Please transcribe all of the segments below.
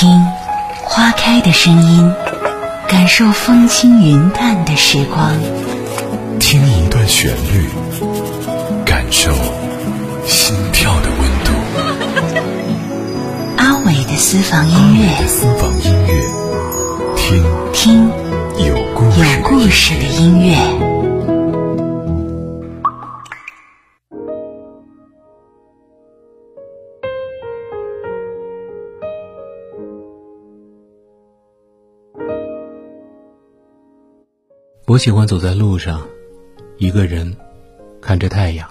听花开的声音，感受风轻云淡的时光。听一段旋律，感受心跳的温度。阿伟的私房音乐，私房音乐，听听有故事有故事的音乐。我喜欢走在路上，一个人看着太阳，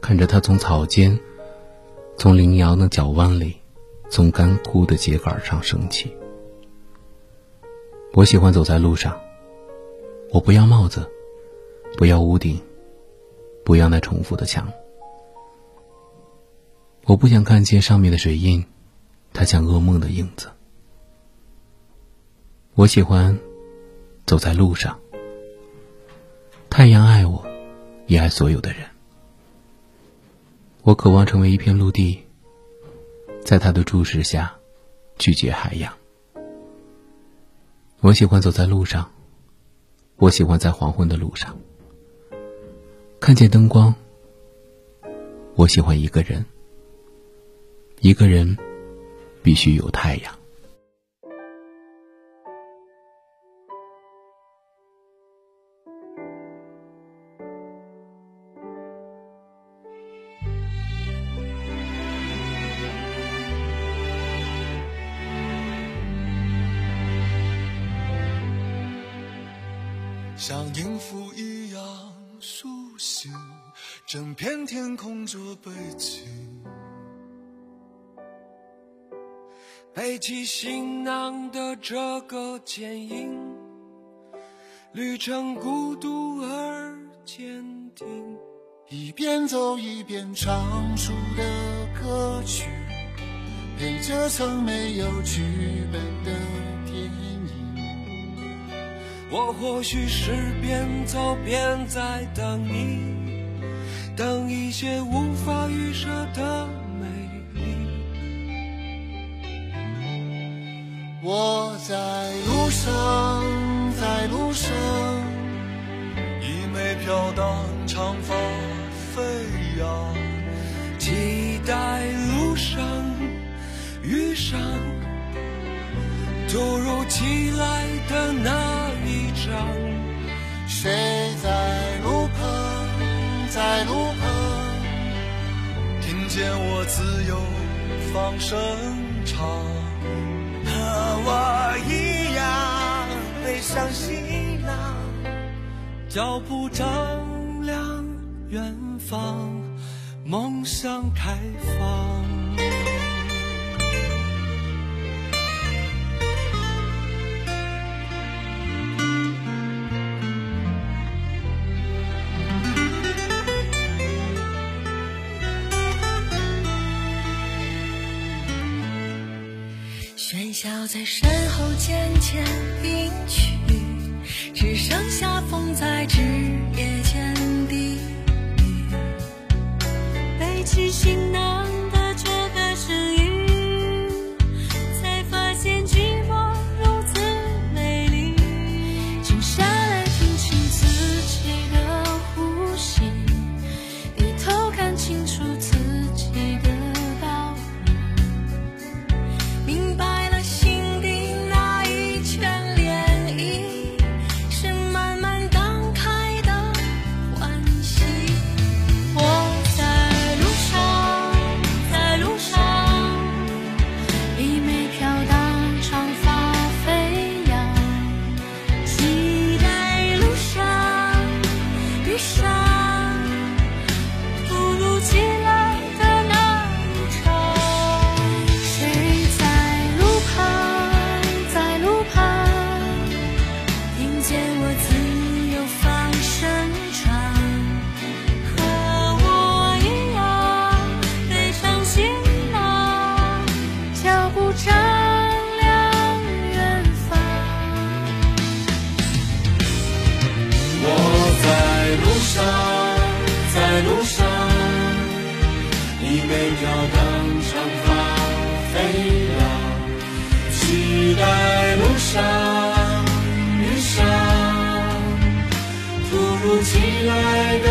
看着它从草间，从羚羊的角弯里，从干枯的秸秆上升起。我喜欢走在路上，我不要帽子，不要屋顶，不要那重复的墙。我不想看见上面的水印，它像噩梦的影子。我喜欢。走在路上，太阳爱我，也爱所有的人。我渴望成为一片陆地，在他的注视下，拒绝海洋。我喜欢走在路上，我喜欢在黄昏的路上看见灯光。我喜欢一个人，一个人必须有太阳。像音符一样苏醒，整片天空做背景。背起行囊的这个剪影，旅程孤独而坚定。一边走一边唱出的歌曲，陪着曾没有剧本的电影。我或许是边走边在等你，等一些无法预设的美丽。我在路上，在路上，一枚飘荡长发飞扬，期待路上遇上突如其来谁在路旁，在路旁，听见我自由放声唱，和我一样背上行囊，脚步丈量远方，梦想开放。喧嚣在身后渐渐隐去，只剩下风在枝叶间低语，背起行上。一枚飘荡长发飞扬，期待路上遇上突如其来的